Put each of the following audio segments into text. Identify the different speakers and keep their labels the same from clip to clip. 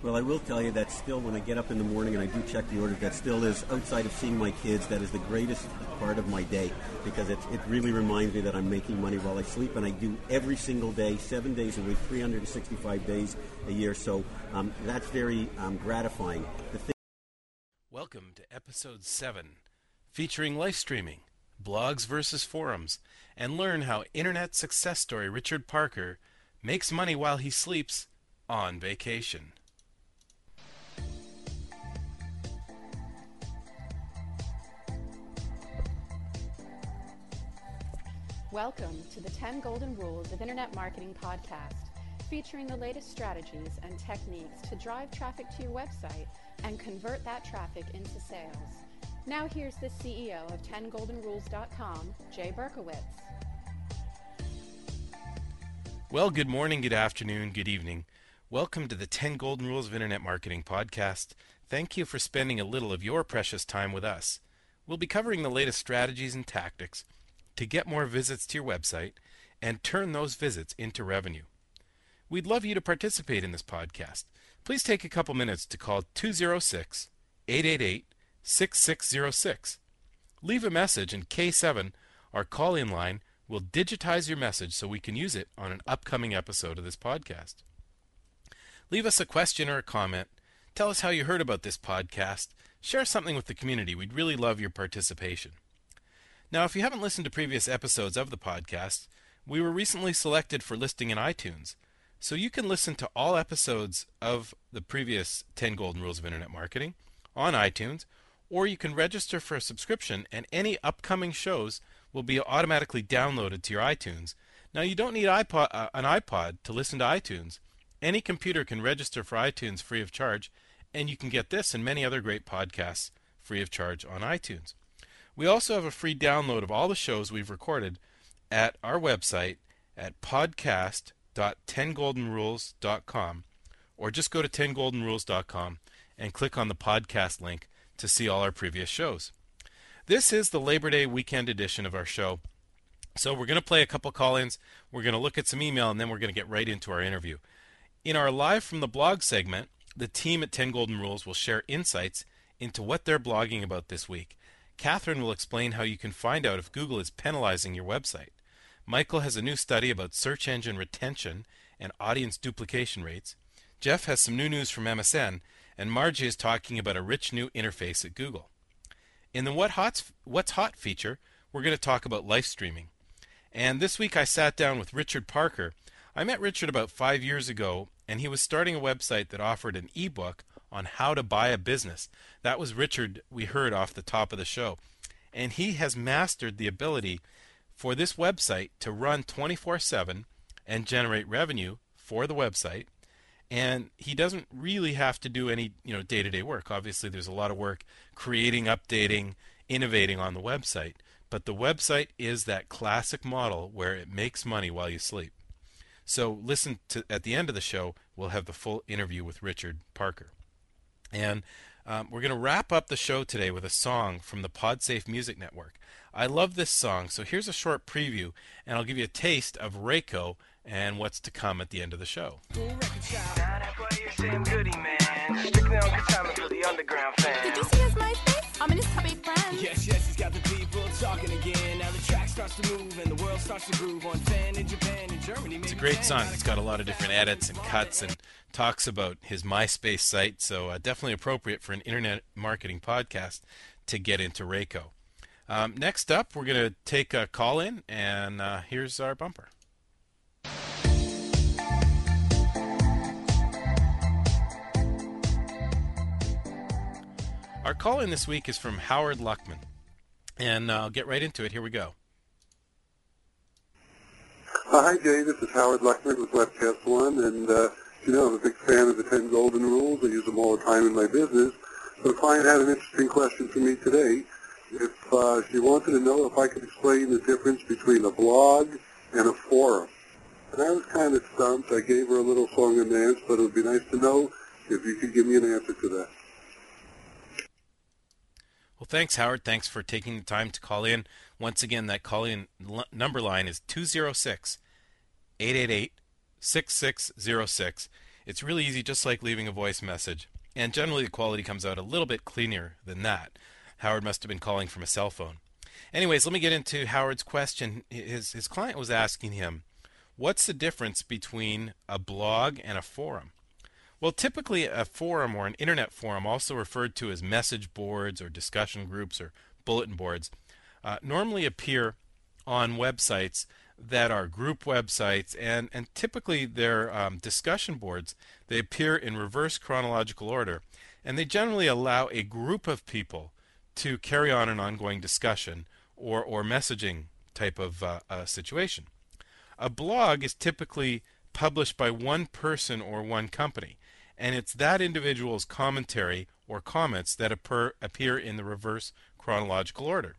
Speaker 1: Well, I will tell you that still, when I get up in the morning and I do check the orders, that still is outside of seeing my kids. That is the greatest part of my day because it, it really reminds me that I'm making money while I sleep, and I do every single day, seven days a week, 365 days a year. So um, that's very um, gratifying. Th-
Speaker 2: Welcome to episode 7, featuring live streaming, blogs versus forums, and learn how internet success story Richard Parker makes money while he sleeps on vacation.
Speaker 3: Welcome to the 10 Golden Rules of Internet Marketing podcast, featuring the latest strategies and techniques to drive traffic to your website and convert that traffic into sales. Now, here's the CEO of 10goldenrules.com, Jay Berkowitz.
Speaker 2: Well, good morning, good afternoon, good evening. Welcome to the 10 Golden Rules of Internet Marketing podcast. Thank you for spending a little of your precious time with us. We'll be covering the latest strategies and tactics to get more visits to your website and turn those visits into revenue. We'd love you to participate in this podcast. Please take a couple minutes to call 206 888 6606. Leave a message, and K7, our call in line, will digitize your message so we can use it on an upcoming episode of this podcast. Leave us a question or a comment. Tell us how you heard about this podcast. Share something with the community. We'd really love your participation. Now, if you haven't listened to previous episodes of the podcast, we were recently selected for listing in iTunes. So you can listen to all episodes of the previous 10 Golden Rules of Internet Marketing on iTunes, or you can register for a subscription and any upcoming shows will be automatically downloaded to your iTunes. Now, you don't need iPod, uh, an iPod to listen to iTunes. Any computer can register for iTunes free of charge, and you can get this and many other great podcasts free of charge on iTunes. We also have a free download of all the shows we've recorded at our website at podcast.10goldenrules.com or just go to 10goldenrules.com and click on the podcast link to see all our previous shows. This is the Labor Day weekend edition of our show. So we're going to play a couple call-ins, we're going to look at some email and then we're going to get right into our interview. In our live from the blog segment, the team at 10 Golden Rules will share insights into what they're blogging about this week. Catherine will explain how you can find out if Google is penalizing your website. Michael has a new study about search engine retention and audience duplication rates. Jeff has some new news from MSN, and Margie is talking about a rich new interface at Google. In the what Hot's, What's Hot feature, we're going to talk about live streaming. And this week I sat down with Richard Parker. I met Richard about five years ago, and he was starting a website that offered an ebook on how to buy a business. That was Richard, we heard off the top of the show. And he has mastered the ability for this website to run 24 7 and generate revenue for the website. And he doesn't really have to do any you know day to day work. Obviously, there's a lot of work creating, updating, innovating on the website. But the website is that classic model where it makes money while you sleep. So listen to at the end of the show, we'll have the full interview with Richard Parker. And um, we're going to wrap up the show today with a song from the PodSafe Music Network. I love this song, so here's a short preview, and I'll give you a taste of Rayko and what's to come at the end of the show.
Speaker 4: See his MySpace? His top eight friends.
Speaker 5: Yes, yes, he's got the people talking again. Now the track starts to move and the world starts to groove on fan in Japan and Germany.
Speaker 2: It's a great song. It's got a lot of different edits and cuts and talks about his MySpace site, so uh, definitely appropriate for an internet marketing podcast to get into Rayko. Um, next up, we're going to take a call in, and uh, here's our bumper. Our call in this week is from Howard Luckman, and uh, I'll get right into it. Here we go.
Speaker 6: Uh, hi, Jay. This is Howard Luckman with Webcast One, and uh, you know I'm a big fan of the 10 Golden Rules. I use them all the time in my business. But a client had an interesting question for me today. If uh, she wanted to know if I could explain the difference between a blog and a forum. And I was kind of stumped. I gave her a little song and dance, but it would be nice to know if you could give me an answer to that.
Speaker 2: Well, thanks, Howard. Thanks for taking the time to call in. Once again, that call in number line is 206 888 6606. It's really easy, just like leaving a voice message. And generally, the quality comes out a little bit cleaner than that. Howard must have been calling from a cell phone. Anyways, let me get into Howard's question. His, his client was asking him, What's the difference between a blog and a forum? Well, typically, a forum or an internet forum, also referred to as message boards or discussion groups or bulletin boards, uh, normally appear on websites that are group websites, and, and typically they're um, discussion boards. They appear in reverse chronological order, and they generally allow a group of people to carry on an ongoing discussion or, or messaging type of uh, uh, situation. A blog is typically published by one person or one company, and it's that individual's commentary or comments that appear, appear in the reverse chronological order.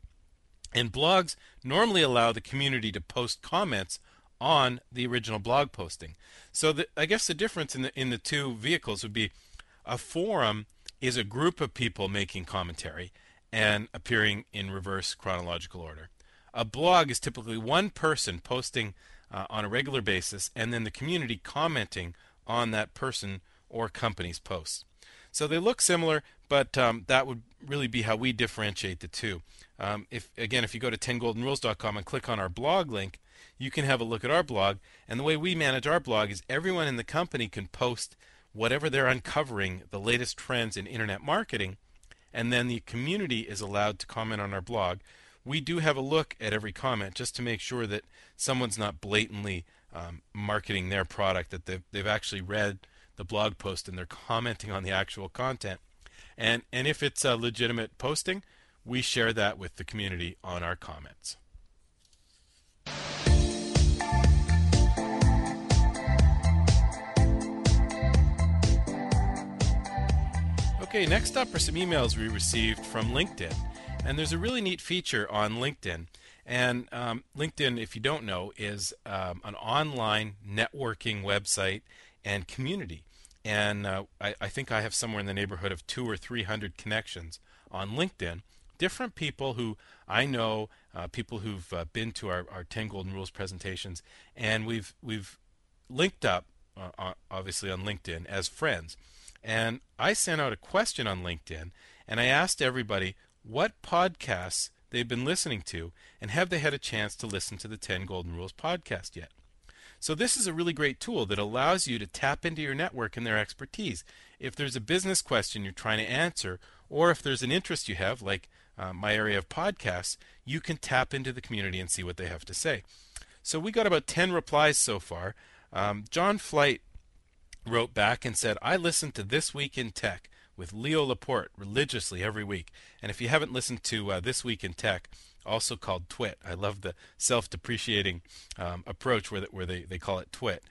Speaker 2: And blogs normally allow the community to post comments on the original blog posting. So the, I guess the difference in the in the two vehicles would be a forum is a group of people making commentary and appearing in reverse chronological order. A blog is typically one person posting uh, on a regular basis and then the community commenting on that person or company's posts. So they look similar, but um, that would really be how we differentiate the two. Um, if again, if you go to 10goldenrules.com and click on our blog link, you can have a look at our blog. And the way we manage our blog is everyone in the company can post whatever they're uncovering, the latest trends in internet marketing, and then the community is allowed to comment on our blog. We do have a look at every comment just to make sure that someone's not blatantly um, marketing their product, that they've, they've actually read the blog post and they're commenting on the actual content. And, and if it's a legitimate posting, we share that with the community on our comments. Okay, next up are some emails we received from LinkedIn. And there's a really neat feature on LinkedIn. And um, LinkedIn, if you don't know, is um, an online networking website and community. And uh, I, I, think I have somewhere in the neighborhood of two or three hundred connections on LinkedIn different people who I know, uh, people who've uh, been to our, our 10 Golden Rules presentations, and we've we've linked up, uh, obviously on LinkedIn, as friends. And I sent out a question on LinkedIn, and I asked everybody what podcasts they've been listening to, and have they had a chance to listen to the 10 Golden Rules podcast yet. So this is a really great tool that allows you to tap into your network and their expertise. If there's a business question you're trying to answer, or if there's an interest you have, like uh, my area of podcasts, you can tap into the community and see what they have to say. So we got about 10 replies so far. Um, John Flight wrote back and said, I listened to This Week in Tech with Leo Laporte religiously every week. And if you haven't listened to uh, This Week in Tech, also called Twit, I love the self depreciating um, approach where, the, where they, they call it Twit.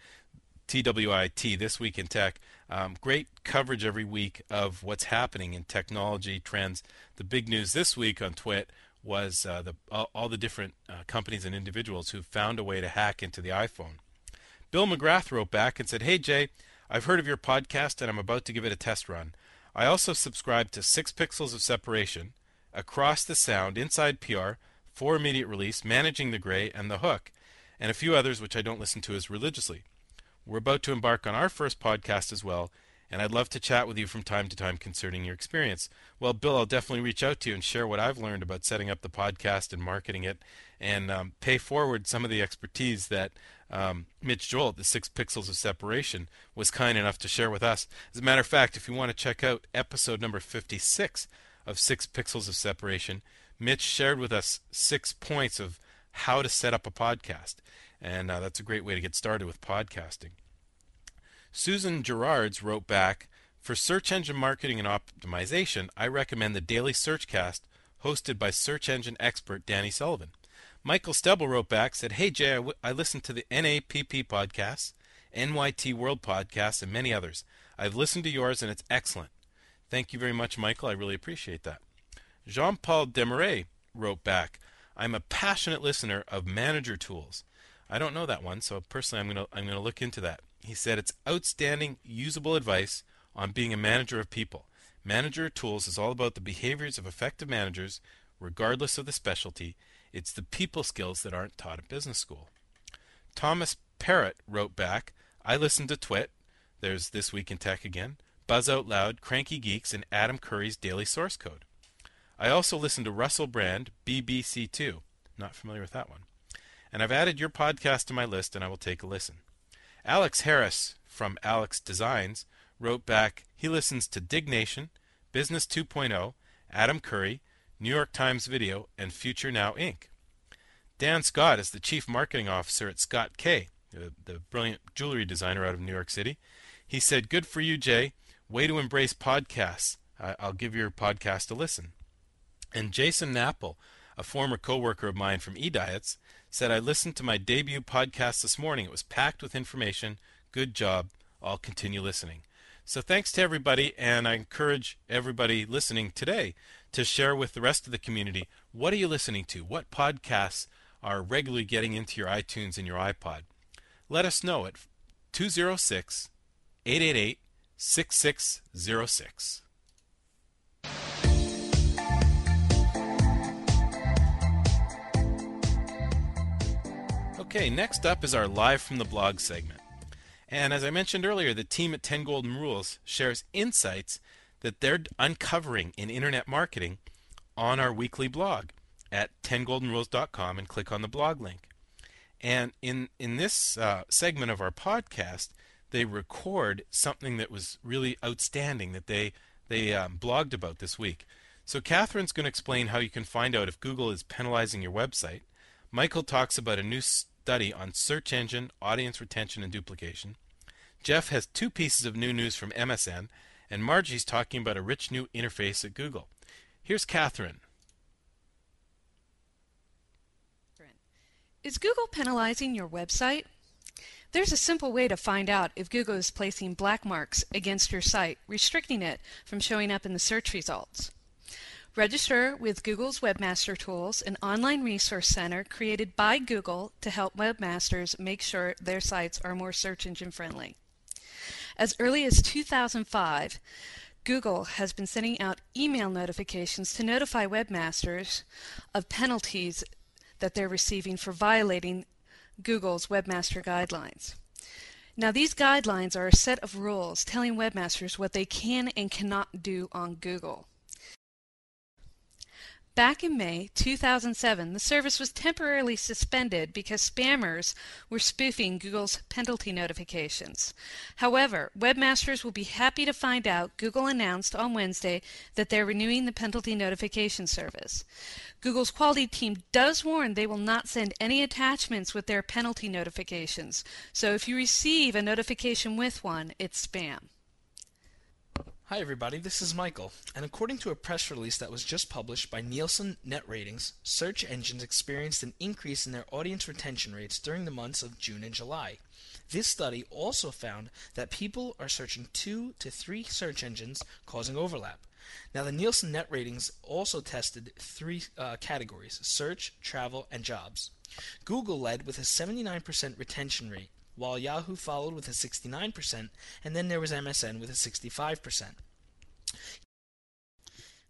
Speaker 2: TWIT, This Week in Tech. Um, great coverage every week of what's happening in technology trends. The big news this week on Twit was uh, the, all, all, the different uh, companies and individuals who found a way to hack into the iPhone. Bill McGrath wrote back and said, Hey Jay, I've heard of your podcast and I'm about to give it a test run. I also subscribe to Six Pixels of Separation, Across the Sound, Inside PR, For Immediate Release, Managing the Gray, and The Hook, and a few others which I don't listen to as religiously. We're about to embark on our first podcast as well, and I'd love to chat with you from time to time concerning your experience. Well, Bill, I'll definitely reach out to you and share what I've learned about setting up the podcast and marketing it, and um, pay forward some of the expertise that um, Mitch Joel at the Six Pixels of Separation was kind enough to share with us. As a matter of fact, if you want to check out episode number 56 of Six Pixels of Separation, Mitch shared with us six points of how to set up a podcast. And uh, that's a great way to get started with podcasting. Susan Geraeds wrote back For search engine marketing and optimization, I recommend the Daily Searchcast hosted by search engine expert Danny Sullivan. Michael Stebel wrote back, said, Hey Jay, I, w- I listened to the NAPP podcasts, NYT World podcasts, and many others. I've listened to yours and it's excellent. Thank you very much, Michael. I really appreciate that. Jean Paul Desmarais wrote back, I'm a passionate listener of manager tools. I don't know that one, so personally, I'm gonna I'm gonna look into that. He said it's outstanding, usable advice on being a manager of people. Manager Tools is all about the behaviors of effective managers, regardless of the specialty. It's the people skills that aren't taught at business school. Thomas Parrott wrote back, I listen to Twit, There's This Week in Tech again, Buzz Out Loud, Cranky Geeks, and Adam Curry's Daily Source Code. I also listen to Russell Brand, BBC2. Not familiar with that one. And I've added your podcast to my list and I will take a listen. Alex Harris from Alex Designs wrote back he listens to Diggnation, Business 2.0, Adam Curry, New York Times Video, and Future Now Inc. Dan Scott is the Chief Marketing Officer at Scott Kay, the brilliant jewelry designer out of New York City. He said, Good for you, Jay. Way to embrace podcasts. I'll give your podcast a listen. And Jason Knappel, a former coworker of mine from eDiets, said, I listened to my debut podcast this morning. It was packed with information. Good job. I'll continue listening. So thanks to everybody, and I encourage everybody listening today to share with the rest of the community what are you listening to? What podcasts are regularly getting into your iTunes and your iPod? Let us know at 206 888 6606. Okay, next up is our Live from the Blog segment. And as I mentioned earlier, the team at 10 Golden Rules shares insights that they're uncovering in internet marketing on our weekly blog at 10goldenrules.com and click on the blog link. And in, in this uh, segment of our podcast, they record something that was really outstanding that they, they um, blogged about this week. So Catherine's going to explain how you can find out if Google is penalizing your website. Michael talks about a new study on search engine, audience retention, and duplication. Jeff has two pieces of new news from MSN, and Margie's talking about a rich new interface at Google. Here's Catherine.
Speaker 7: Is Google penalizing your website? There's a simple way to find out if Google is placing black marks against your site, restricting it from showing up in the search results. Register with Google's Webmaster Tools, an online resource center created by Google to help webmasters make sure their sites are more search engine friendly. As early as 2005, Google has been sending out email notifications to notify webmasters of penalties that they're receiving for violating Google's Webmaster Guidelines. Now, these guidelines are a set of rules telling webmasters what they can and cannot do on Google. Back in May 2007, the service was temporarily suspended because spammers were spoofing Google's penalty notifications. However, webmasters will be happy to find out Google announced on Wednesday that they're renewing the penalty notification service. Google's quality team does warn they will not send any attachments with their penalty notifications, so if you receive a notification with one, it's spam.
Speaker 8: Hi everybody, this is Michael, and according to a press release that was just published by Nielsen Net Ratings, search engines experienced an increase in their audience retention rates during the months of June and July. This study also found that people are searching two to three search engines, causing overlap. Now, the Nielsen Net Ratings also tested three uh, categories search, travel, and jobs. Google led with a 79% retention rate, while Yahoo followed with a 69%, and then there was MSN with a 65%.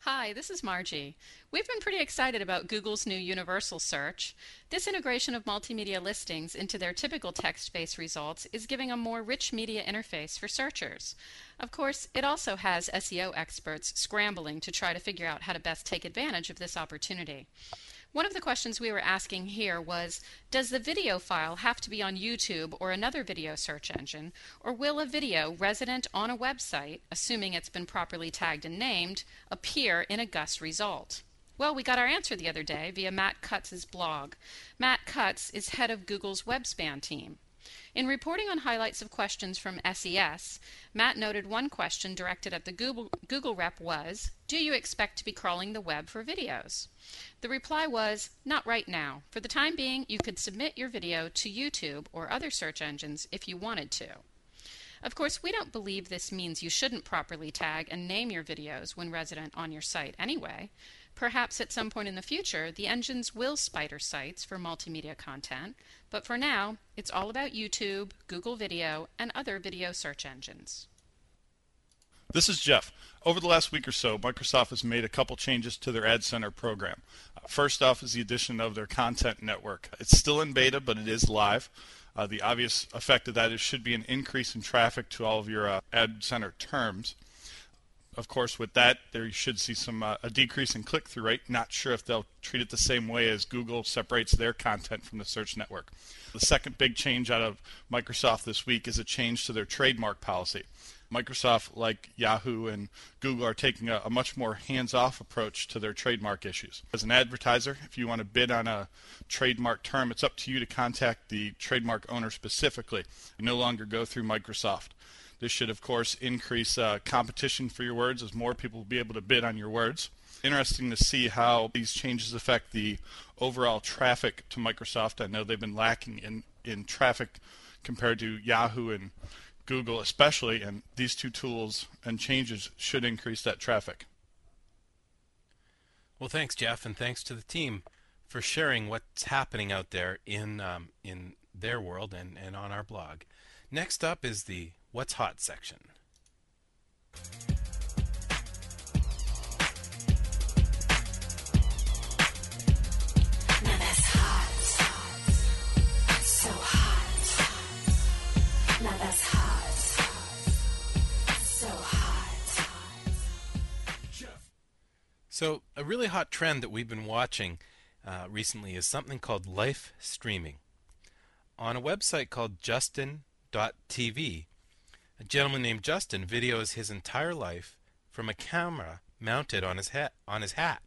Speaker 3: Hi, this is Margie. We've been pretty excited about Google's new Universal Search. This integration of multimedia listings into their typical text-based results is giving a more rich media interface for searchers. Of course, it also has SEO experts scrambling to try to figure out how to best take advantage of this opportunity. One of the questions we were asking here was, does the video file have to be on YouTube or another video search engine, or will a video resident on a website, assuming it's been properly tagged and named, appear in a GUS result? Well, we got our answer the other day via Matt Cutts' blog. Matt Cutts is head of Google's WebSpam team. In reporting on highlights of questions from SES, Matt noted one question directed at the Google, Google rep was, Do you expect to be crawling the web for videos? The reply was, Not right now. For the time being, you could submit your video to YouTube or other search engines if you wanted to. Of course, we don't believe this means you shouldn't properly tag and name your videos when resident on your site anyway. Perhaps at some point in the future, the engines will spider sites for multimedia content, but for now, it's all about YouTube, Google Video, and other video search engines.
Speaker 9: This is Jeff. Over the last week or so, Microsoft has made a couple changes to their Ad Center program. Uh, first off is the addition of their content network. It's still in beta, but it is live. Uh, the obvious effect of that is should be an increase in traffic to all of your uh, ad center terms. Of course, with that, there you should see some uh, a decrease in click-through rate. Not sure if they'll treat it the same way as Google separates their content from the search network. The second big change out of Microsoft this week is a change to their trademark policy. Microsoft, like Yahoo and Google, are taking a, a much more hands off approach to their trademark issues. As an advertiser, if you want to bid on a trademark term, it's up to you to contact the trademark owner specifically and no longer go through Microsoft. This should, of course, increase uh, competition for your words as more people will be able to bid on your words. Interesting to see how these changes affect the overall traffic to Microsoft. I know they've been lacking in, in traffic compared to Yahoo and Google especially, and these two tools and changes should increase that traffic.
Speaker 2: Well, thanks, Jeff, and thanks to the team for sharing what's happening out there in um, in their world and, and on our blog. Next up is the What's Hot section.
Speaker 10: Now that's hot. So hot. Now that's hot. So hot.
Speaker 2: So, a really hot trend that we've been watching uh, recently is something called live streaming. On a website called Justin.tv, a gentleman named Justin videos his entire life from a camera mounted on his hat. On his hat.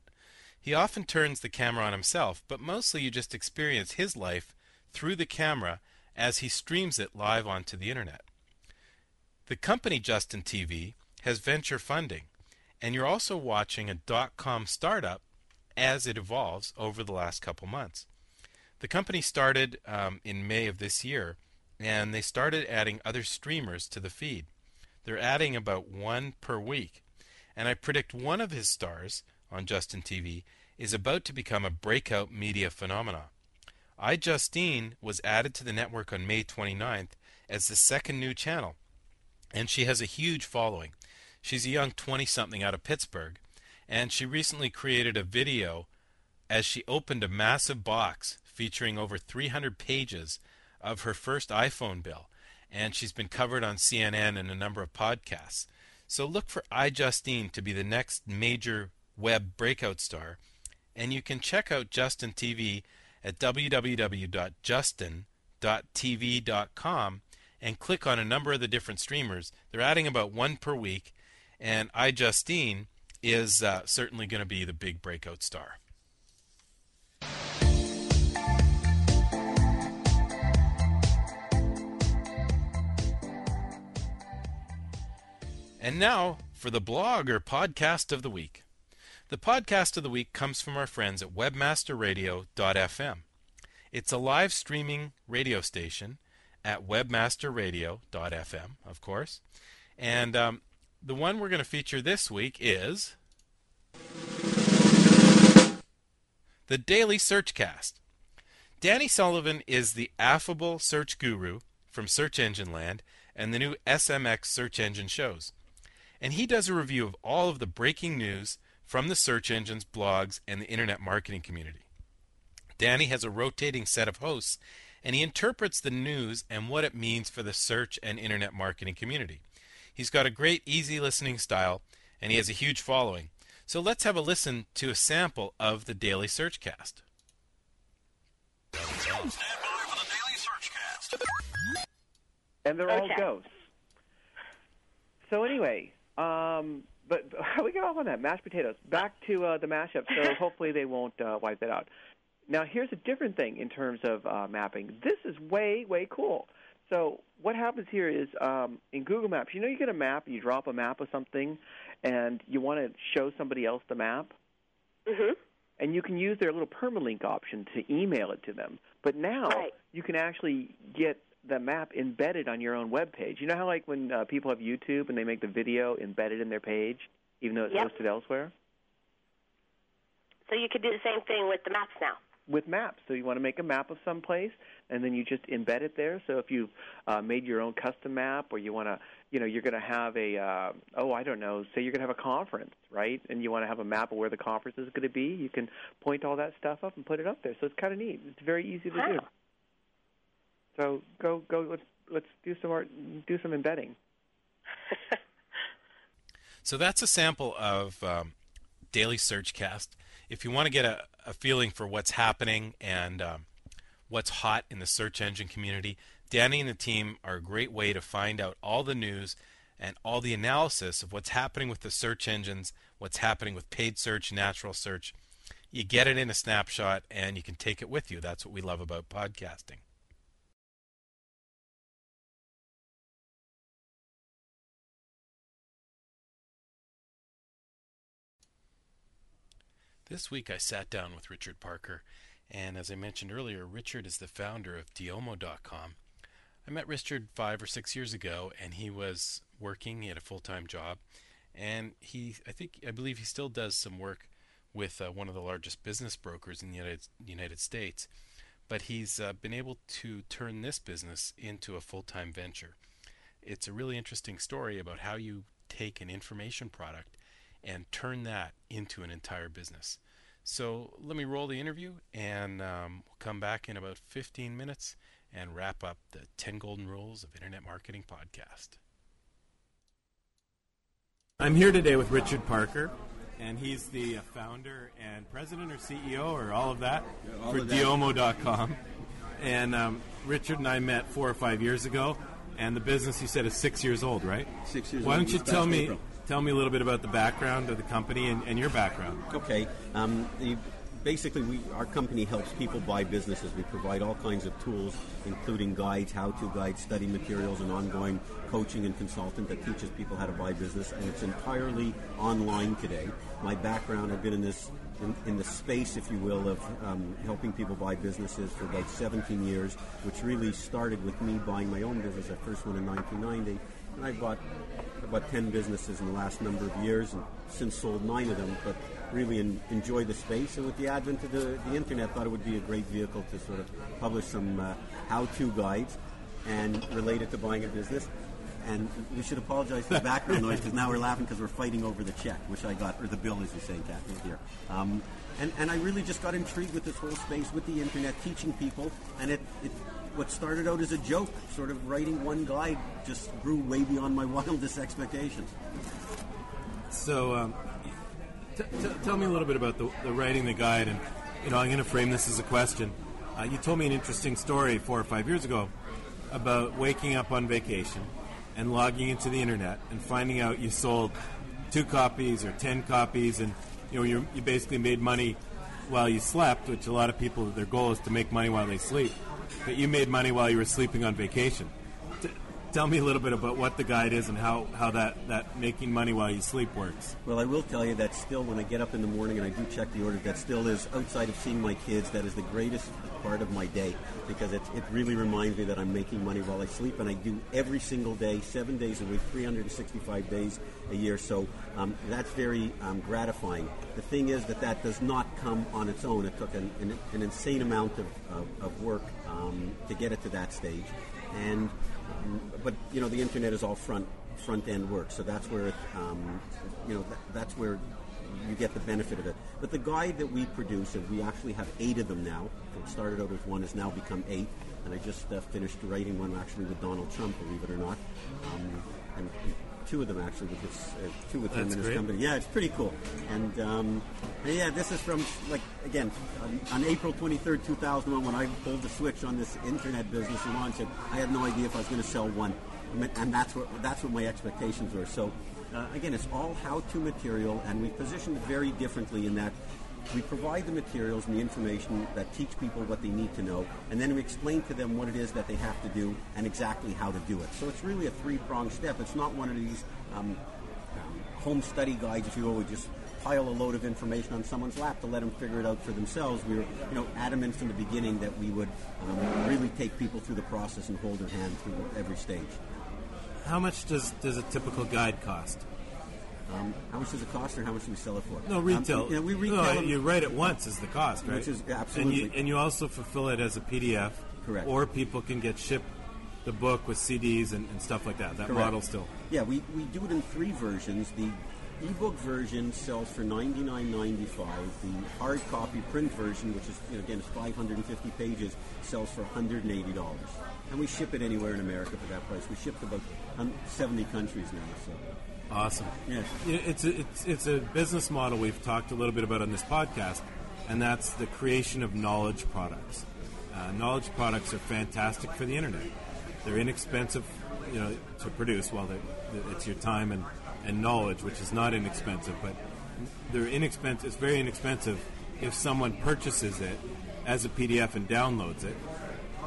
Speaker 2: He often turns the camera on himself, but mostly you just experience his life through the camera as he streams it live onto the internet. The company Justin TV has venture funding, and you're also watching a dot com startup as it evolves over the last couple months. The company started um, in May of this year, and they started adding other streamers to the feed. They're adding about one per week, and I predict one of his stars on Justin TV is about to become a breakout media phenomenon. iJustine was added to the network on May 29th as the second new channel, and she has a huge following. She's a young 20 something out of Pittsburgh, and she recently created a video as she opened a massive box featuring over 300 pages of her first iPhone bill, and she's been covered on CNN and a number of podcasts. So look for iJustine to be the next major web breakout star, and you can check out Justin TV at www.justin.tv.com and click on a number of the different streamers. They're adding about one per week, and iJustine is uh, certainly going to be the big breakout star. And now for the blog or podcast of the week. The podcast of the week comes from our friends at webmasterradio.fm. It's a live streaming radio station at webmasterradio.fm, of course. And um, the one we're going to feature this week is the Daily Searchcast. Danny Sullivan is the affable search guru from Search Engine Land and the new SMX search engine shows. And he does a review of all of the breaking news from the search engines, blogs, and the internet marketing community. Danny has a rotating set of hosts, and he interprets the news and what it means for the search and internet marketing community. He's got a great, easy listening style, and he has a huge following. So let's have a listen to a sample of the Daily Searchcast.
Speaker 11: And they're all ghosts. So anyway, um, but how we get off on that mashed potatoes? Back to uh, the mashup. So hopefully they won't uh, wipe that out. Now here's a different thing in terms of uh, mapping. This is way way cool. So what happens here is um, in Google Maps, you know, you get a map, you drop a map of something, and you want to show somebody else the map.
Speaker 12: Mhm.
Speaker 11: And you can use their little permalink option to email it to them. But now
Speaker 12: Right.
Speaker 11: you can actually get the map embedded on your own web page. You know how like when uh, people have YouTube and they make the video embedded in their page, even though it's
Speaker 12: Yep.
Speaker 11: hosted elsewhere?
Speaker 12: So you could do the same thing with the maps now.
Speaker 11: with maps. So you want to make a map of some place, and then you just embed it there. So if you've uh, made your own custom map, or you want to, you know, you're going to have a, uh, oh, I don't know, say you're going to have a conference, right? And you want to have a map of where the conference is going to be. You can point all that stuff up and put it up there. So it's kind of neat. It's very easy to do. So go go let's let's do some more do some embedding.
Speaker 2: So that's a sample of um, Daily Searchcast. If you want to get a, a feeling for what's happening and um, what's hot in the search engine community, Danny and the team are a great way to find out all the news and all the analysis of what's happening with the search engines, what's happening with paid search, natural search. You get it in a snapshot and you can take it with you. That's what we love about podcasting. This week I sat down with Richard Parker, and as I mentioned earlier, Richard is the founder of Diomo.com. I met Richard five or six years ago, and he was working he had a full-time job, and he, I think, I believe he still does some work with uh, one of the largest business brokers in the United, United States, but he's uh, been able to turn this business into a full-time venture. It's a really interesting story about how you take an information product and turn that into an entire business. So let me roll the interview, and um, we'll come back in about 15 minutes and wrap up the 10 Golden Rules of Internet Marketing podcast.
Speaker 13: I'm here today with Richard Parker, and he's the uh, founder and president or CEO or all of that
Speaker 1: Yeah, all
Speaker 13: for
Speaker 1: of that.
Speaker 13: Diomo.com. And um, Richard and I met four or five years ago, and the business you said is six years old, right?
Speaker 1: Six years
Speaker 13: Why
Speaker 1: old Why
Speaker 13: don't you tell me
Speaker 1: April.
Speaker 13: Tell me a little bit about the background of the company and, and your background?
Speaker 1: Okay. Um, basically, we our company helps people buy businesses. We provide all kinds of tools, including guides, how-to guides, study materials, and ongoing coaching and consultant that teaches people how to buy business. And it's entirely online today. My background, I've been in this in, in the space, if you will, of um, helping people buy businesses for about 17 years, which really started with me buying my own business. I first one in 1990, I bought about 10 businesses in the last number of years, and since sold nine of them. But really en- enjoy the space, and with the advent of the, the internet, thought it would be a great vehicle to sort of publish some uh, how-to guides and relate it to buying a business. And we should apologize for the background noise because now we're laughing because we're fighting over the check, which I got, or the bill, as you say, Kathy, here. Um, and, and I really just got intrigued with this whole space, with the internet, teaching people, and it, it what started out as a joke, sort of writing one guide, just grew way beyond my wildest expectations.
Speaker 13: So, um, t- t- tell me a little bit about the, the writing the guide, and you know, I'm going to frame this as a question. Uh, you told me an interesting story four or five years ago about waking up on vacation and logging into the internet and finding out you sold two copies or ten copies, and you know, you you basically made money while you slept, which a lot of people their goal is to make money while they sleep. But you made money while you were sleeping on vacation. T- tell me a little bit about what the guide is and how, how that, that making money while you sleep works.
Speaker 1: Well, I will tell you that still, when I get up in the morning and I do check the order, that still is outside of seeing my kids. That is the greatest part of my day because it, it really reminds me that I'm making money while I sleep, and I do every single day, seven days a week, 365 days a year. So um, that's very um, gratifying. The thing is that that does not come on its own. It took an, an, an insane amount of, of, of work um, to get it to that stage, and but you know the internet is all front front end work, so that's where it, um, you know that, that's where you get the benefit of it. But the guide that we produce, and we actually have eight of them now. It started out with one, has now become eight, and I just uh, finished writing one actually with Donald Trump, believe it or not, um, and two of them actually with his uh, two with him and his
Speaker 13: great.
Speaker 1: company. Yeah, it's pretty cool. And, um, and yeah, this is from like again on, on April 23rd, 2001, when I pulled the switch on this internet business and launched it. I had no idea if I was going to sell one, and that's what that's what my expectations were. So uh, again, it's all how-to material, and we position it very differently in that. We provide the materials and the information that teach people what they need to know, and then we explain to them what it is that they have to do and exactly how to do it. So it's really a three-pronged step. It's not one of these um, um, home study guides, if you will, just pile a load of information on someone's lap to let them figure it out for themselves. We were, you know, adamant from the beginning that we would um, really take people through the process and hold their hand through every stage.
Speaker 13: How much does, does a typical guide cost?
Speaker 1: Um, how much does it cost, or how much do we sell it for?
Speaker 13: No, retail.
Speaker 1: Um, you know, we retail.
Speaker 13: No,
Speaker 1: them-
Speaker 13: you write it once is the cost, right?
Speaker 1: Which is-
Speaker 13: And
Speaker 1: absolutely.
Speaker 13: you, and you also fulfill it as a PDF.
Speaker 1: Correct.
Speaker 13: Or people can get shipped the book with CDs and, and stuff like that. That
Speaker 1: Correct.
Speaker 13: model still.
Speaker 1: Yeah, we, we do it in three versions. The ebook version sells for $99.95. The hard copy print version, which is you know, again is 550 pages, sells for $180. And we ship it anywhere in America for that price. We ship to about um, 70 countries now. So
Speaker 2: Awesome.
Speaker 1: Yes.
Speaker 2: It's a, it's it's a business model we've talked a little bit about on this podcast, and that's the creation of knowledge products. Uh, knowledge products are fantastic for the internet. They're inexpensive, you know, to produce. Well, it's your time and, and knowledge, which is not inexpensive, but they're inexpensive. It's very inexpensive if someone purchases it as a PDF and downloads it,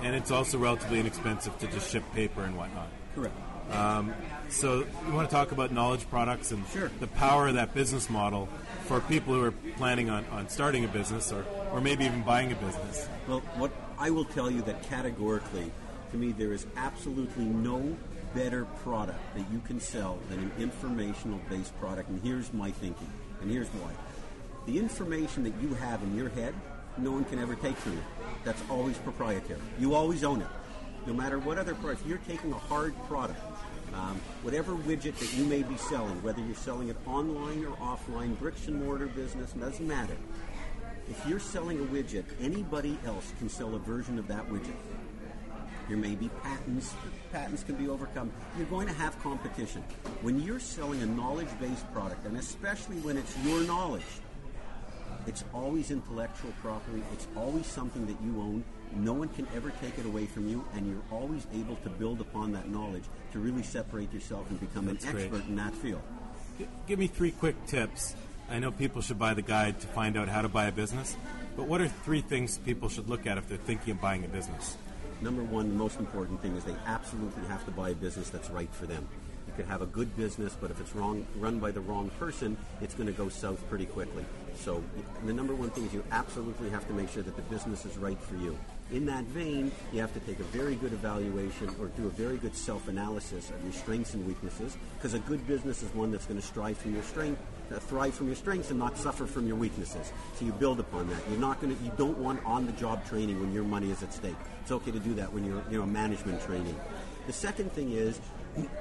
Speaker 2: and it's also relatively inexpensive to just ship paper and whatnot.
Speaker 1: Correct.
Speaker 2: Um, so you want to talk about knowledge products and the power of that business model for people who are planning on, on starting a business or, or maybe even buying a business.
Speaker 1: Well, what I will tell you that categorically, to me, there is absolutely no better product that you can sell than an informational based product. And here's my thinking, and here's why. The information that you have in your head, no one can ever take from you. That's always proprietary. You always own it. No matter what other product, if you're taking a hard product, um, whatever widget that you may be selling, whether you're selling it online or offline, bricks and mortar business, doesn't matter. If you're selling a widget, anybody else can sell a version of that widget. There may be patents. Patents can be overcome. You're going to have competition. When you're selling a knowledge-based product, and especially when it's your knowledge, it's always intellectual property. It's always something that you own. No one can ever take it away from you, and you're always able to build upon that knowledge to really separate yourself and become
Speaker 2: That's
Speaker 1: an
Speaker 2: great.
Speaker 1: expert in that field.
Speaker 2: G- Give me three quick tips. I know people should buy the guide to find out how to buy a business, but what are three things people should look at if they're thinking of buying a business?
Speaker 1: Number one, most important thing is they absolutely have to buy a business that's right for them. You could have a good business, but if it's wrong, run by the wrong person, it's going to go south pretty quickly. So the number one thing is you absolutely have to make sure that the business is right for you. In that vein, you have to take a very good evaluation or do a very good self-analysis of your strengths and weaknesses, because a good business is one that's going to strive from your strength, uh, thrive from your strengths, and not suffer from your weaknesses. So you build upon that. You're not going to, you don't want on-the-job training when your money is at stake. It's okay to do that when you're, you know, management training. The second thing is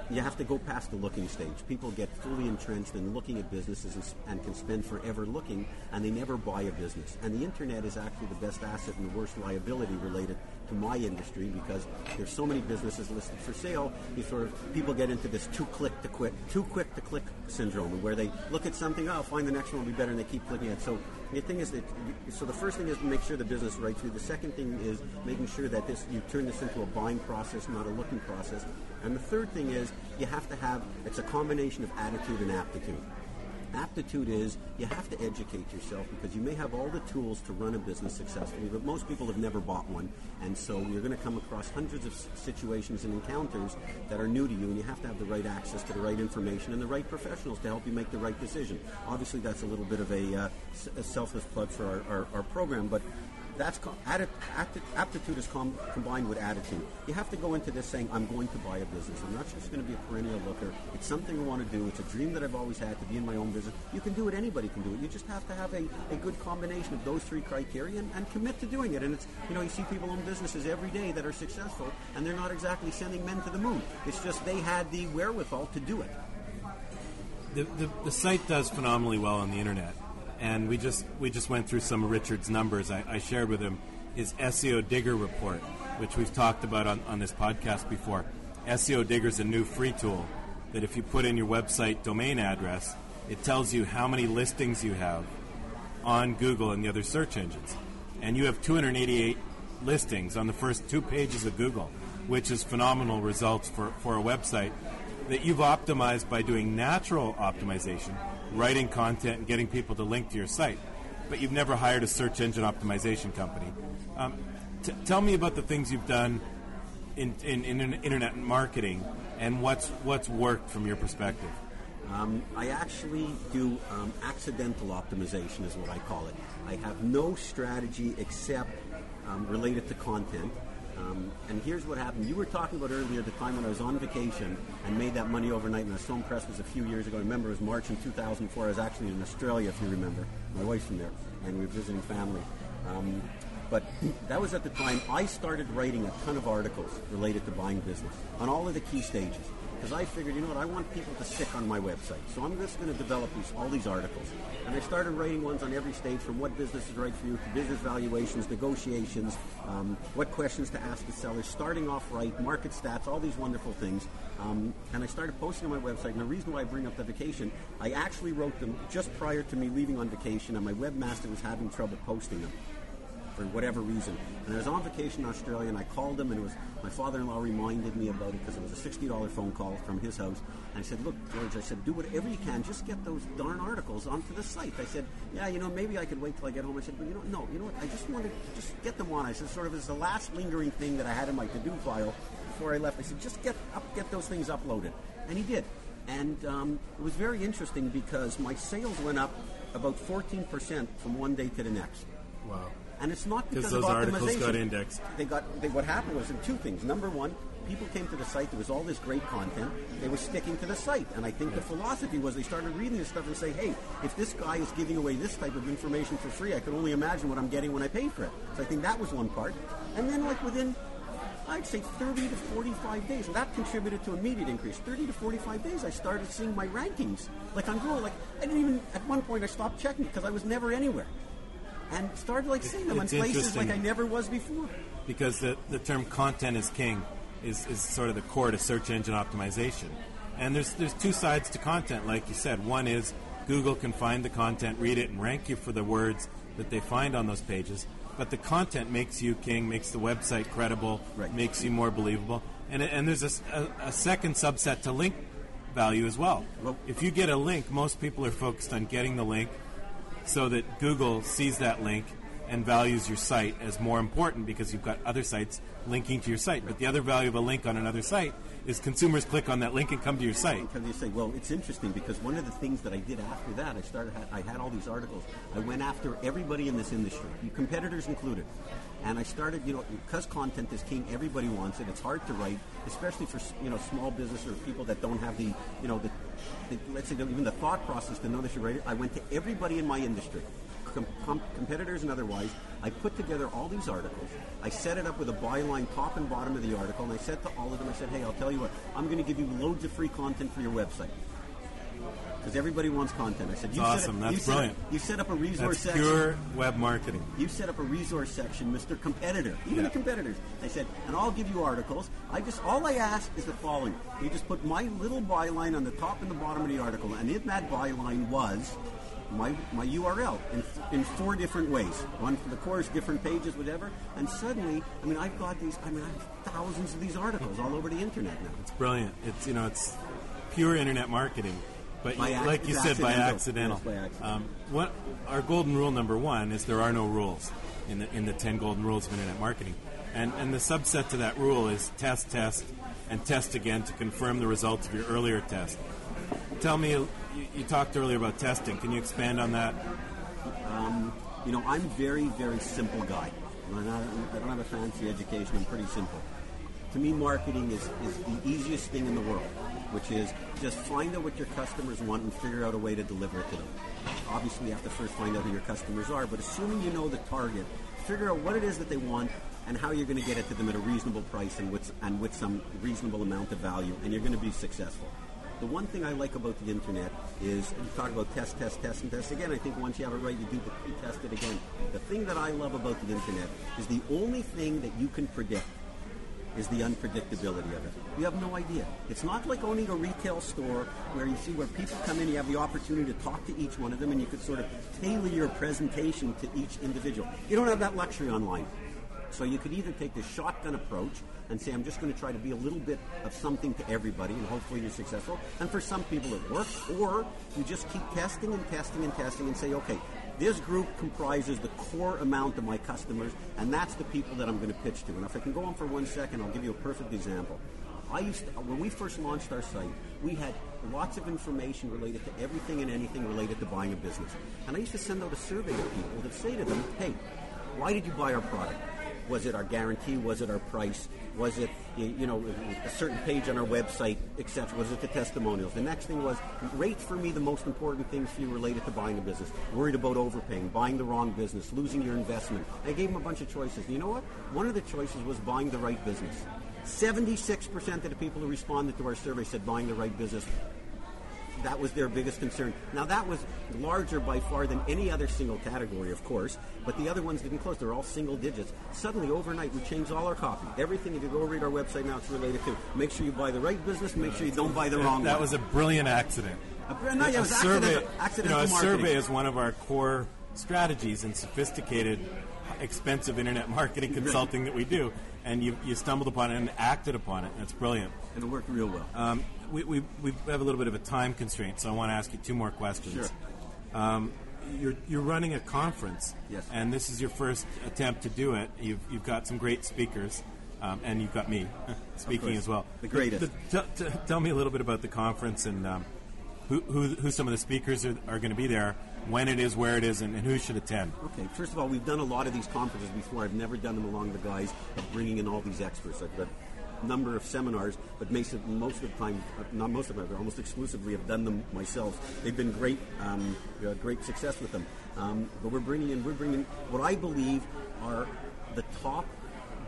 Speaker 1: you have to go past the looking stage. People get fully entrenched in looking at businesses and, and can spend forever looking, and they never buy a business. And the internet is actually the best asset and the worst liability related to my industry because there's so many businesses listed for sale. You sort of people get into this too click to quit, too quick to click syndrome, where they look at something, oh, I'll find the next one will be better, and they keep clicking it. So the thing is that so the first thing is to make sure the business for you. The second thing is making sure that this you turn this into a buying process, not a looking process. And the third thing is you have to have it's a combination of attitude and aptitude. Aptitude is you have to educate yourself because you may have all the tools to run a business successfully, but most people have never bought one. And so you're going to come across hundreds of situations and encounters that are new to you, and you have to have the right access to the right information and the right professionals to help you make the right decision. Obviously, that's a little bit of a, uh, a selfless plug for our, our, our program, but that's atti- aptitude is com- combined with attitude. You have to go into this saying, "I'm going to buy a business. I'm not just going to be a perennial looker. It's something I want to do. It's a dream that I've always had to be in my own business. You can do it. Anybody can do it. You just have to have a, a good combination of those three criteria and, and commit to doing it. And it's you know you see people own businesses every day that are successful, and they're not exactly sending men to the moon. It's just they had the wherewithal to do it.
Speaker 2: The, the, the site does phenomenally well on the internet, and we just we just went through some of Richard's numbers. I, I shared with him his SEO Digger report, which we've talked about on, on this podcast before. SEO Digger is a new free tool that if you put in your website domain address, it tells you how many listings you have on Google and the other search engines. And you have 288 listings on the first two pages of Google, which is phenomenal results for, for a website that you've optimized by doing natural optimization, writing content and getting people to link to your site. But you've never hired a search engine optimization company. Um, t- tell me about the things you've done in, in, in internet marketing and what's, what's worked from your perspective.
Speaker 1: Um, I actually do um, accidental optimization, is what I call it. I have no strategy except um, related to content. Um, and here's what happened. You were talking about earlier the time when I was on vacation and made that money overnight, and so impressed. It was a few years ago. I remember it was March in 2004. I was actually in Australia, if you remember. My wife's from there, and we were visiting family. Um, but that was at the time I started writing a ton of articles related to buying business on all of the key stages. Because I figured, you know what, I want people to stick on my website. So I'm just going to develop these all these articles. And I started writing ones on every stage from what business is right for you to business valuations, negotiations, um, what questions to ask the sellers, starting off right, market stats, all these wonderful things. Um, and I started posting on my website. And the reason why I bring up the vacation, I actually wrote them just prior to me leaving on vacation, and my webmaster was having trouble posting them for whatever reason. And I was on vacation in Australia, and I called him, and it was my father-in-law reminded me about it because it was a sixty-dollar phone call from his house. And I said, "Look, George," I said, "do whatever you can, just get those darn articles onto the site." I said, "Yeah, you know, maybe I could wait till I get home." I said, "But you know, no, you know what? I just want to just get them on." I said, "Sort of as the last lingering thing that I had in my to-do file before I left." I said, "Just get up, get those things uploaded," and he did. And um, it was very interesting because my sales went up about 14% from one day to the next.
Speaker 13: Wow.
Speaker 1: And it's not because
Speaker 13: those
Speaker 1: of
Speaker 13: articles
Speaker 1: optimization.
Speaker 13: got indexed.
Speaker 1: They got they, what happened was in two things. Number one, people came to the site. There was all this great content. They were sticking to the site, and I think the philosophy was they started reading this stuff and say, "Hey, if this guy is giving away this type of information for free, I can only imagine what I'm getting when I pay for it." So I think that was one part. And then, like within I'd say 30 to 45 days. And that contributed to immediate increase. 30 to 45 days, I started seeing my rankings. Like on Google, like I didn't even, at one point I stopped checking because I was never anywhere. And started like seeing them in places like I never was before.
Speaker 13: because the, the term content is king is, is sort of the core to search engine optimization. And there's there's two sides to content, like you said. One is Google can find the content, read it, and rank you for the words that they find on those pages. But the content makes you king, makes the website credible, makes you more believable. And, and there's a a second subset to link value as well. If you get a link, most people are focused on getting the link so that Google sees that link and values your site as more important because you've got other sites linking to your site. But the other value of a link on another site is consumers click on that link and come to your site.
Speaker 1: Because you say, well, it's interesting because one of the things that I did after that, I started, I had all these articles. I went after everybody in this industry, you competitors included. And I started, you know, because content is king, everybody wants it. It's hard to write, especially for you know small business or people that don't have the, you know, the, the let's say even the thought process to know they should write it. I went to everybody in my industry, com- com- competitors and otherwise. I put together all these articles. I set it up with a byline top and bottom of the article, and I said to all of them, I said, hey, I'll tell you what, I'm going to give you loads of free content for your website. Because everybody wants content. I said, you
Speaker 13: awesome.
Speaker 1: Set up,
Speaker 13: That's
Speaker 1: you set up-
Speaker 13: brilliant.
Speaker 1: you set up a resource
Speaker 13: That's
Speaker 1: section.
Speaker 13: pure web marketing.
Speaker 1: You set up a resource section, Mr. Competitor. Even
Speaker 13: Yeah.
Speaker 1: the competitors. I said, and I'll give you articles. I just all I ask is the following. You just put my little byline on the top and the bottom of the article, and in that byline was my my URL in, in four different ways. One for the course, different pages, whatever. And suddenly, I mean, I've got these. I mean, I have thousands of these articles all over the internet now.
Speaker 13: It's brilliant. It's you know it's pure internet marketing, but you-
Speaker 1: ac-
Speaker 13: like you said, by
Speaker 1: accidental.
Speaker 13: accidental.
Speaker 1: Yes, by accident.
Speaker 13: Um, what our golden rule number one is there are no rules in the in the ten golden rules of internet marketing, and and the subset to that rule is test, test, and test again to confirm the results of your earlier test. Tell me, you, talked earlier about testing. Can you expand on that?
Speaker 1: Um, you know, I'm very, very simple guy. I don't have a fancy education. I'm pretty simple. To me, marketing is, is the easiest thing in the world, which is just find out what your customers want and figure out a way to deliver it to them. Obviously, you have to first find out who your customers are, but assuming you know the target, figure out what it is that they want and how you're going to get it to them at a reasonable price and with, and with some reasonable amount of value, and you're going to be successful. The one thing I like about the internet is you talk about test, test, test, and test. Again, I think once you have it right, you do the, you test it again. The thing that I love about the internet is the only thing that you can predict is the unpredictability of it. You have no idea. It's not like owning a retail store where you see where people come in, you have the opportunity to talk to each one of them, and you could sort of tailor your presentation to each individual. You don't have that luxury online. So you could either take the shotgun approach and say, I'm just going to try to be a little bit of something to everybody, and hopefully you're successful. And for some people it works. Or you just keep testing and testing and testing and say, okay, this group comprises the core amount of my customers, and that's the people that I'm going to pitch to. And if I can go on for one second, I'll give you a perfect example. I used to, when we first launched our site, we had lots of information related to everything and anything related to buying a business. And I used to send out a survey to people that say to them, hey, why did you buy our product? Was it our guarantee? Was it our price? Was it, you know, a certain page on our website, etc.? Was it the testimonials? The next thing was, rates. for me the most important things for you related to buying a business. Worried about overpaying, buying the wrong business, losing your investment. I gave them a bunch of choices. You know what? One of the choices was buying the right business. 76% of the people who responded to our survey said buying the right business that was their biggest concern. Now that was larger by far than any other single category, of course, but the other ones didn't close. They're all single digits. Suddenly, overnight, we changed all our copy. Everything, if you go read our website now, it's related to make sure you buy the right business, make sure you don't buy the wrong one.
Speaker 13: That
Speaker 1: one.
Speaker 13: was a brilliant accident.
Speaker 1: A br- no, yeah, it was
Speaker 13: survey,
Speaker 1: accidental- accidental
Speaker 13: you know, a
Speaker 1: marketing.
Speaker 13: survey is one of our core strategies in sophisticated, expensive internet marketing consulting that we do. And you, you stumbled upon it and acted upon it. And it's brilliant.
Speaker 1: And it worked real well.
Speaker 13: Um, we, we, we have a little bit of a time constraint, so I want to ask you two more questions.
Speaker 1: Sure.
Speaker 13: Um, you're, you're running a conference,
Speaker 1: Yes.
Speaker 13: and this is your first attempt to do it. You've, you've got some great speakers, um, and you've got me speaking as well.
Speaker 1: The greatest.
Speaker 13: T- t- tell me a little bit about the conference and um, who, who, who some of the speakers are, are going to be there, when it is, where it is, and, and who should attend.
Speaker 1: Okay, first of all, we've done a lot of these conferences before. I've never done them along the guise of bringing in all these experts. I've got number of seminars, but most of, most of the time, uh, not most of them, but almost exclusively have done them myself. They've been great, um, had great success with them. Um, but we're bringing in, we're bringing what I believe are the top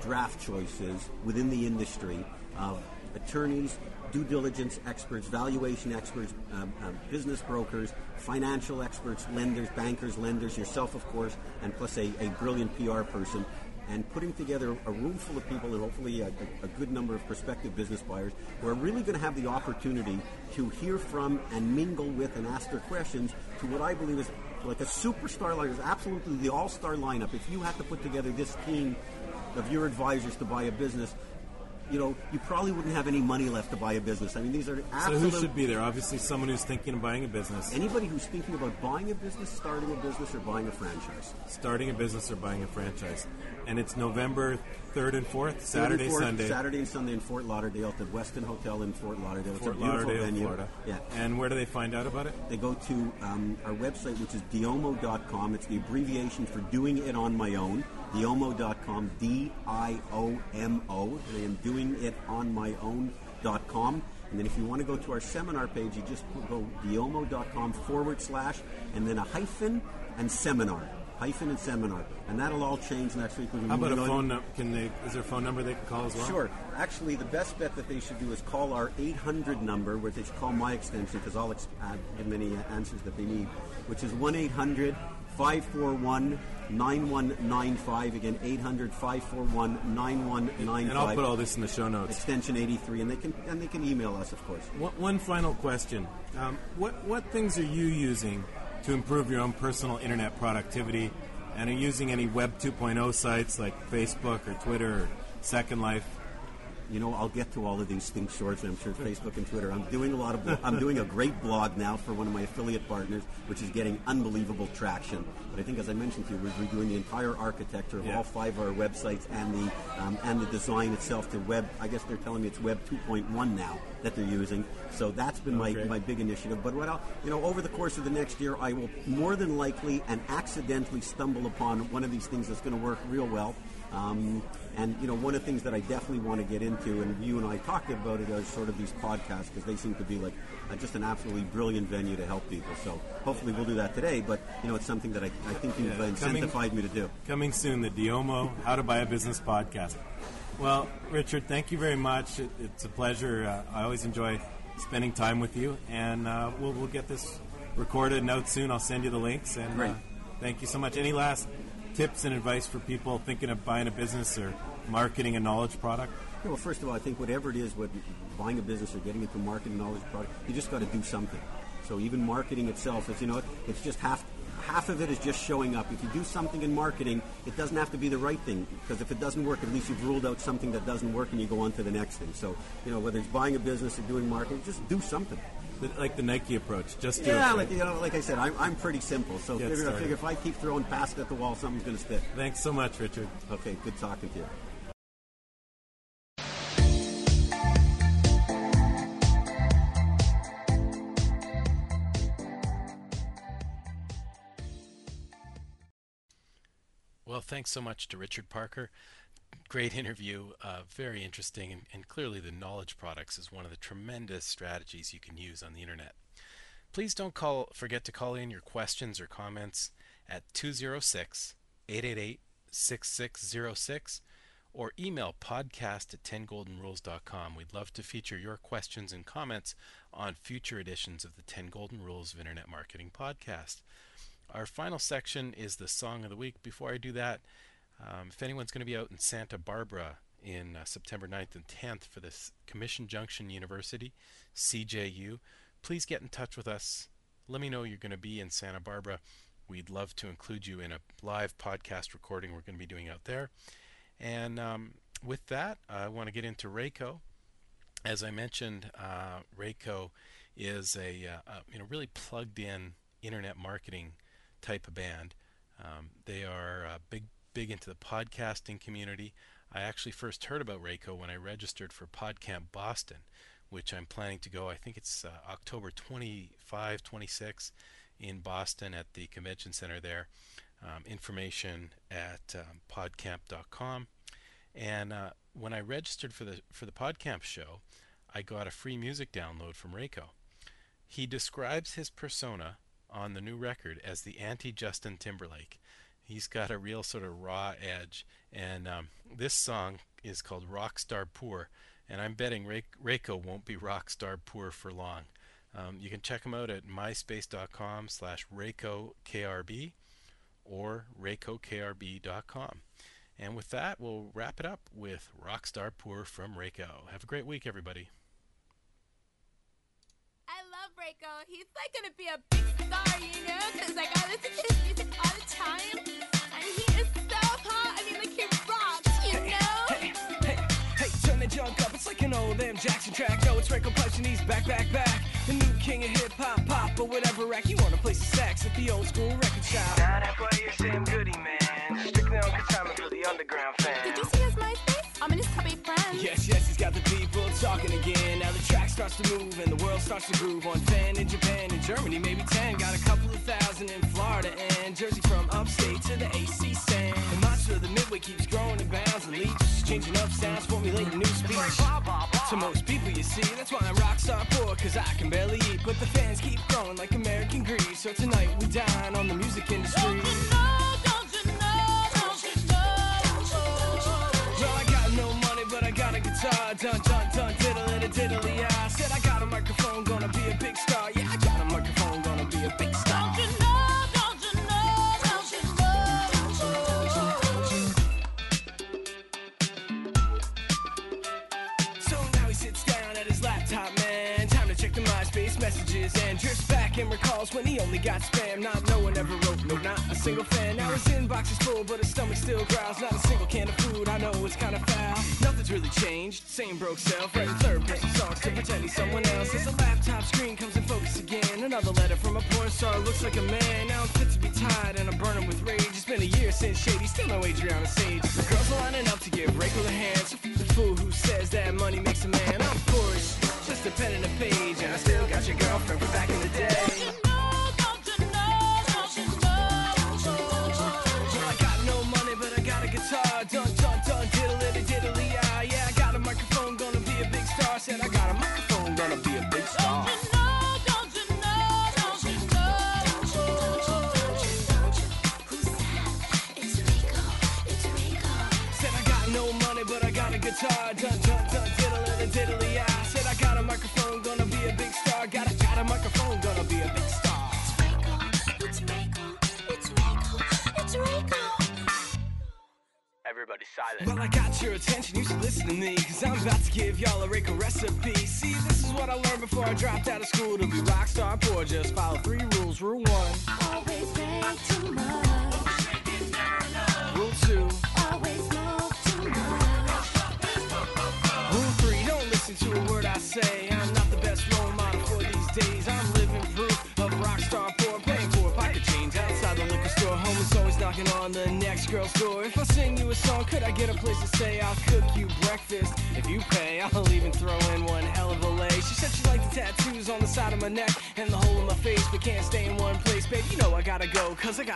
Speaker 1: draft choices within the industry of attorneys, due diligence experts, valuation experts, um, um, business brokers, financial experts, lenders, bankers, lenders, yourself, of course, and plus a, a brilliant PR person. And putting together a room full of people and hopefully a, a, good number of prospective business buyers who are really going to have the opportunity to hear from and mingle with and ask their questions to what I believe is like a superstar lineup, absolutely the all-star lineup. If you had to put together this team of your advisors to buy a business, you know, you probably wouldn't have any money left to buy a business. I mean, these are
Speaker 13: So who should be there? Obviously, someone who's thinking of buying a business,
Speaker 1: Anybody who's thinking about buying a business, starting a business, or buying a franchise.
Speaker 13: starting a business, or buying a franchise. And it's November 3rd and 4th, Saturday,
Speaker 1: Third and fourth,
Speaker 13: Sunday.
Speaker 1: Saturday and Sunday in Fort Lauderdale at the Westin Hotel in Fort Lauderdale. It's
Speaker 13: Fort
Speaker 1: a beautiful
Speaker 13: Lauderdale,
Speaker 1: venue.
Speaker 13: Florida.
Speaker 1: Yeah.
Speaker 13: And where do they find out about it?
Speaker 1: They go to um, our website, which is diomo.com. It's the abbreviation for doing it on my own. Diomo.com, D I O M O. I am doing it on my own.com. And then if you want to go to our seminar page, you just go diomo.com forward slash and then a hyphen and seminar. Hyphen and seminar. And that'll all change next week. When We'll be
Speaker 13: How about a phone number? Can they? Is there a phone number they can call as well?
Speaker 1: Sure. Actually, the best bet that they should do is call our 800 number, where they should call my extension because I'll ex- give them any answers that they need, which is 1 800 541 9195. Again, 800 541 9195.
Speaker 13: And I'll put all this in the show notes.
Speaker 1: Extension 83, and they can and they can email us, of course.
Speaker 13: One, one final question: um, What what things are you using to improve your own personal internet productivity? And are you using any Web 2.0 sites like Facebook or Twitter or Second Life?
Speaker 1: You know, I'll get to all of these things shortly. I'm sure Facebook and Twitter. I'm doing a lot of. blo- I'm doing a great blog now for one of my affiliate partners, which is getting unbelievable traction. But I think, as I mentioned to you, we're redoing the entire architecture of
Speaker 13: Yeah.
Speaker 1: all five of our websites and the um, and the design itself to web. I guess they're telling me it's Web 2.1 now that they're using. So that's been my, my big initiative. But what I'll, you know, over the course of the next year, I will more than likely and accidentally stumble upon one of these things that's going to work real well. Um, and you know, one of the things that I definitely want to get into, and you and I talked about it, are sort of these podcasts because they seem to be like uh, just an absolutely brilliant venue to help people. So hopefully we'll do that today. But you know, it's something that I, I think you've
Speaker 13: Yeah,
Speaker 1: uh,
Speaker 13: coming-
Speaker 1: incentivized me to do.
Speaker 13: Coming soon, the Diomo How to Buy a Business podcast. Well, Richard, thank you very much. It, it's a pleasure. Uh, I always enjoy spending time with you, and uh, we'll, we'll get this recorded and out soon. I'll send you the links. And
Speaker 1: Great.
Speaker 13: Uh, thank you so much. Any last tips and advice for people thinking of buying a business or marketing a knowledge product?
Speaker 1: Yeah, well, first of all, I think whatever it is, what buying a business or getting into marketing knowledge product, you just got to do something. So even marketing itself is, you know, it's just half half of it is just showing up. If you do something in marketing, it doesn't have to be the right thing because if it doesn't work, at least you've ruled out something that doesn't work and you go on to the next thing. So, you know, whether it's buying a business or doing marketing, just do something.
Speaker 13: Like the Nike approach, just do
Speaker 1: Yeah,
Speaker 13: it.
Speaker 1: like you know, like I said, I'm, I'm pretty simple. So
Speaker 13: Get
Speaker 1: figure, I figure if I keep throwing past at the wall, something's going to stick.
Speaker 13: Thanks so much, Richard.
Speaker 1: Okay, good talking to you.
Speaker 2: Thanks so much to Richard Parker. Great interview, uh, very interesting, and, and clearly the knowledge products is one of the tremendous strategies you can use on the internet. Please don't call, forget to call in your questions or comments at 206 888 6606 or email podcast at 10goldenrules.com. We'd love to feature your questions and comments on future editions of the 10 Golden Rules of Internet Marketing podcast. Our final section is the Song of the Week. Before I do that, um, if anyone's going to be out in Santa Barbara in uh, September 9th and 10th for this Commission Junction University, CJU, please get in touch with us. Let me know you're going to be in Santa Barbara. We'd love to include you in a live podcast recording we're going to be doing out there. And um, with that, I want to get into Rayko. As I mentioned, uh, Rayko is a, uh, you know really plugged in internet marketing type of band. Um, they are uh, big big into the podcasting community. I actually first heard about Rayko when I registered for PodCamp Boston, which I'm planning to go. I think it's uh, October 25, 26 in Boston at the convention center there. Um, information at um, podcamp.com. And uh, when I registered for the for the PodCamp show, I got a free music download from Rayko. He describes his persona on the new record as the anti Justin Timberlake. He's got a real sort of raw edge, and um, this song is called Rockstar Poor, and I'm betting Ray- Rayko won't be Rockstar Poor for long. Um, you can check him out at myspace.com slash RaykoKRB or RaykoKRB.com. And with that, we'll wrap it up with Rockstar Poor from Rayko. Have a great week, everybody.
Speaker 4: I love Rayko. He's like gonna be a big star, you know? Cause like I listen to his music all the time. And he is so hot. I mean, like he rocks, you know?
Speaker 5: Hey, hey, turn the junk up. It's like an old M. Jackson track. No, it's Rico Punch and he's back, back, back. The new king of hip hop, pop, or whatever rack. You wanna play some sax at the old school record shop. Now that boy, you're Sam Goody, man. Strictly on consignment for the underground fan.
Speaker 4: I'm in his top eight friends.
Speaker 5: Yes, yes, he's got the people talking again. Now the track starts to move and the world starts to groove. On fan in Japan and Germany, maybe 10. Got a couple of thousand in Florida and Jersey from upstate to the AC sand. The monster of the midway keeps growing in bounds. Elite just changing up sounds, formulating new speech. To most people, you see, that's why I'm rockstar poor, cause I can barely eat. But the fans keep growing like American greed. So tonight we dine on the music industry. Guitar. Dun dun dun, diddly diddly. I said I got a microphone, gonna be a big star. Yeah, I got a microphone, gonna be a big star. So now he sits down at his laptop, man. Time to check the MySpace messages and drifts back and recalls when he only got spam. Not no one ever wrote, no, not a single fan. Now his inbox is full, but his stomach still growls. Not a single can of food, I know it's kinda foul. Nothing's really changed, same broke self. Writing third person songs to pretend he's someone else. As the laptop screen comes in focus again. Another letter from a porn star, looks like a man. Now I'm fit to be tied and I'm burning with rage. It's been a year since Shady, still no Adriana Sage. The girls are lining up to give Rachel a hand. So the fool who says that money makes a man. I'm Forrest, just a pen and a page, and I still got your girlfriend from back in the day. Well, I got no money, but I got a guitar. Dun to me, cause I'm about to give y'all a Rico recipe.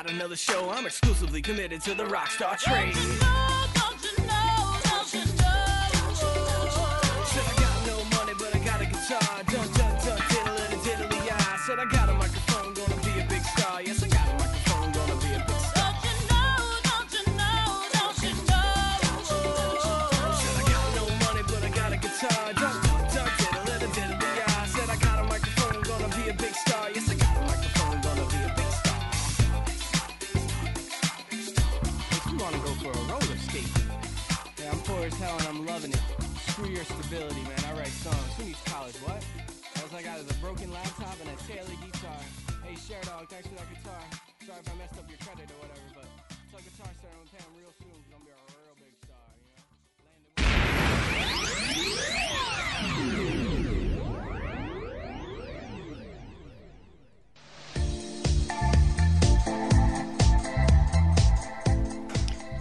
Speaker 5: Another show. I'm exclusively committed to the rockstar trade.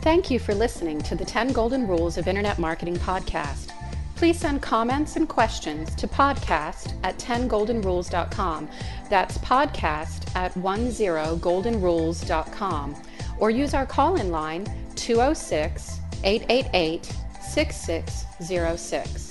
Speaker 3: Thank you for listening to the 10 Golden Rules of Internet Marketing podcast. Please send comments and questions to podcast at 10goldenrules.com. That's podcast at 10goldenrules.com. Or use our call in line 206 888 6606.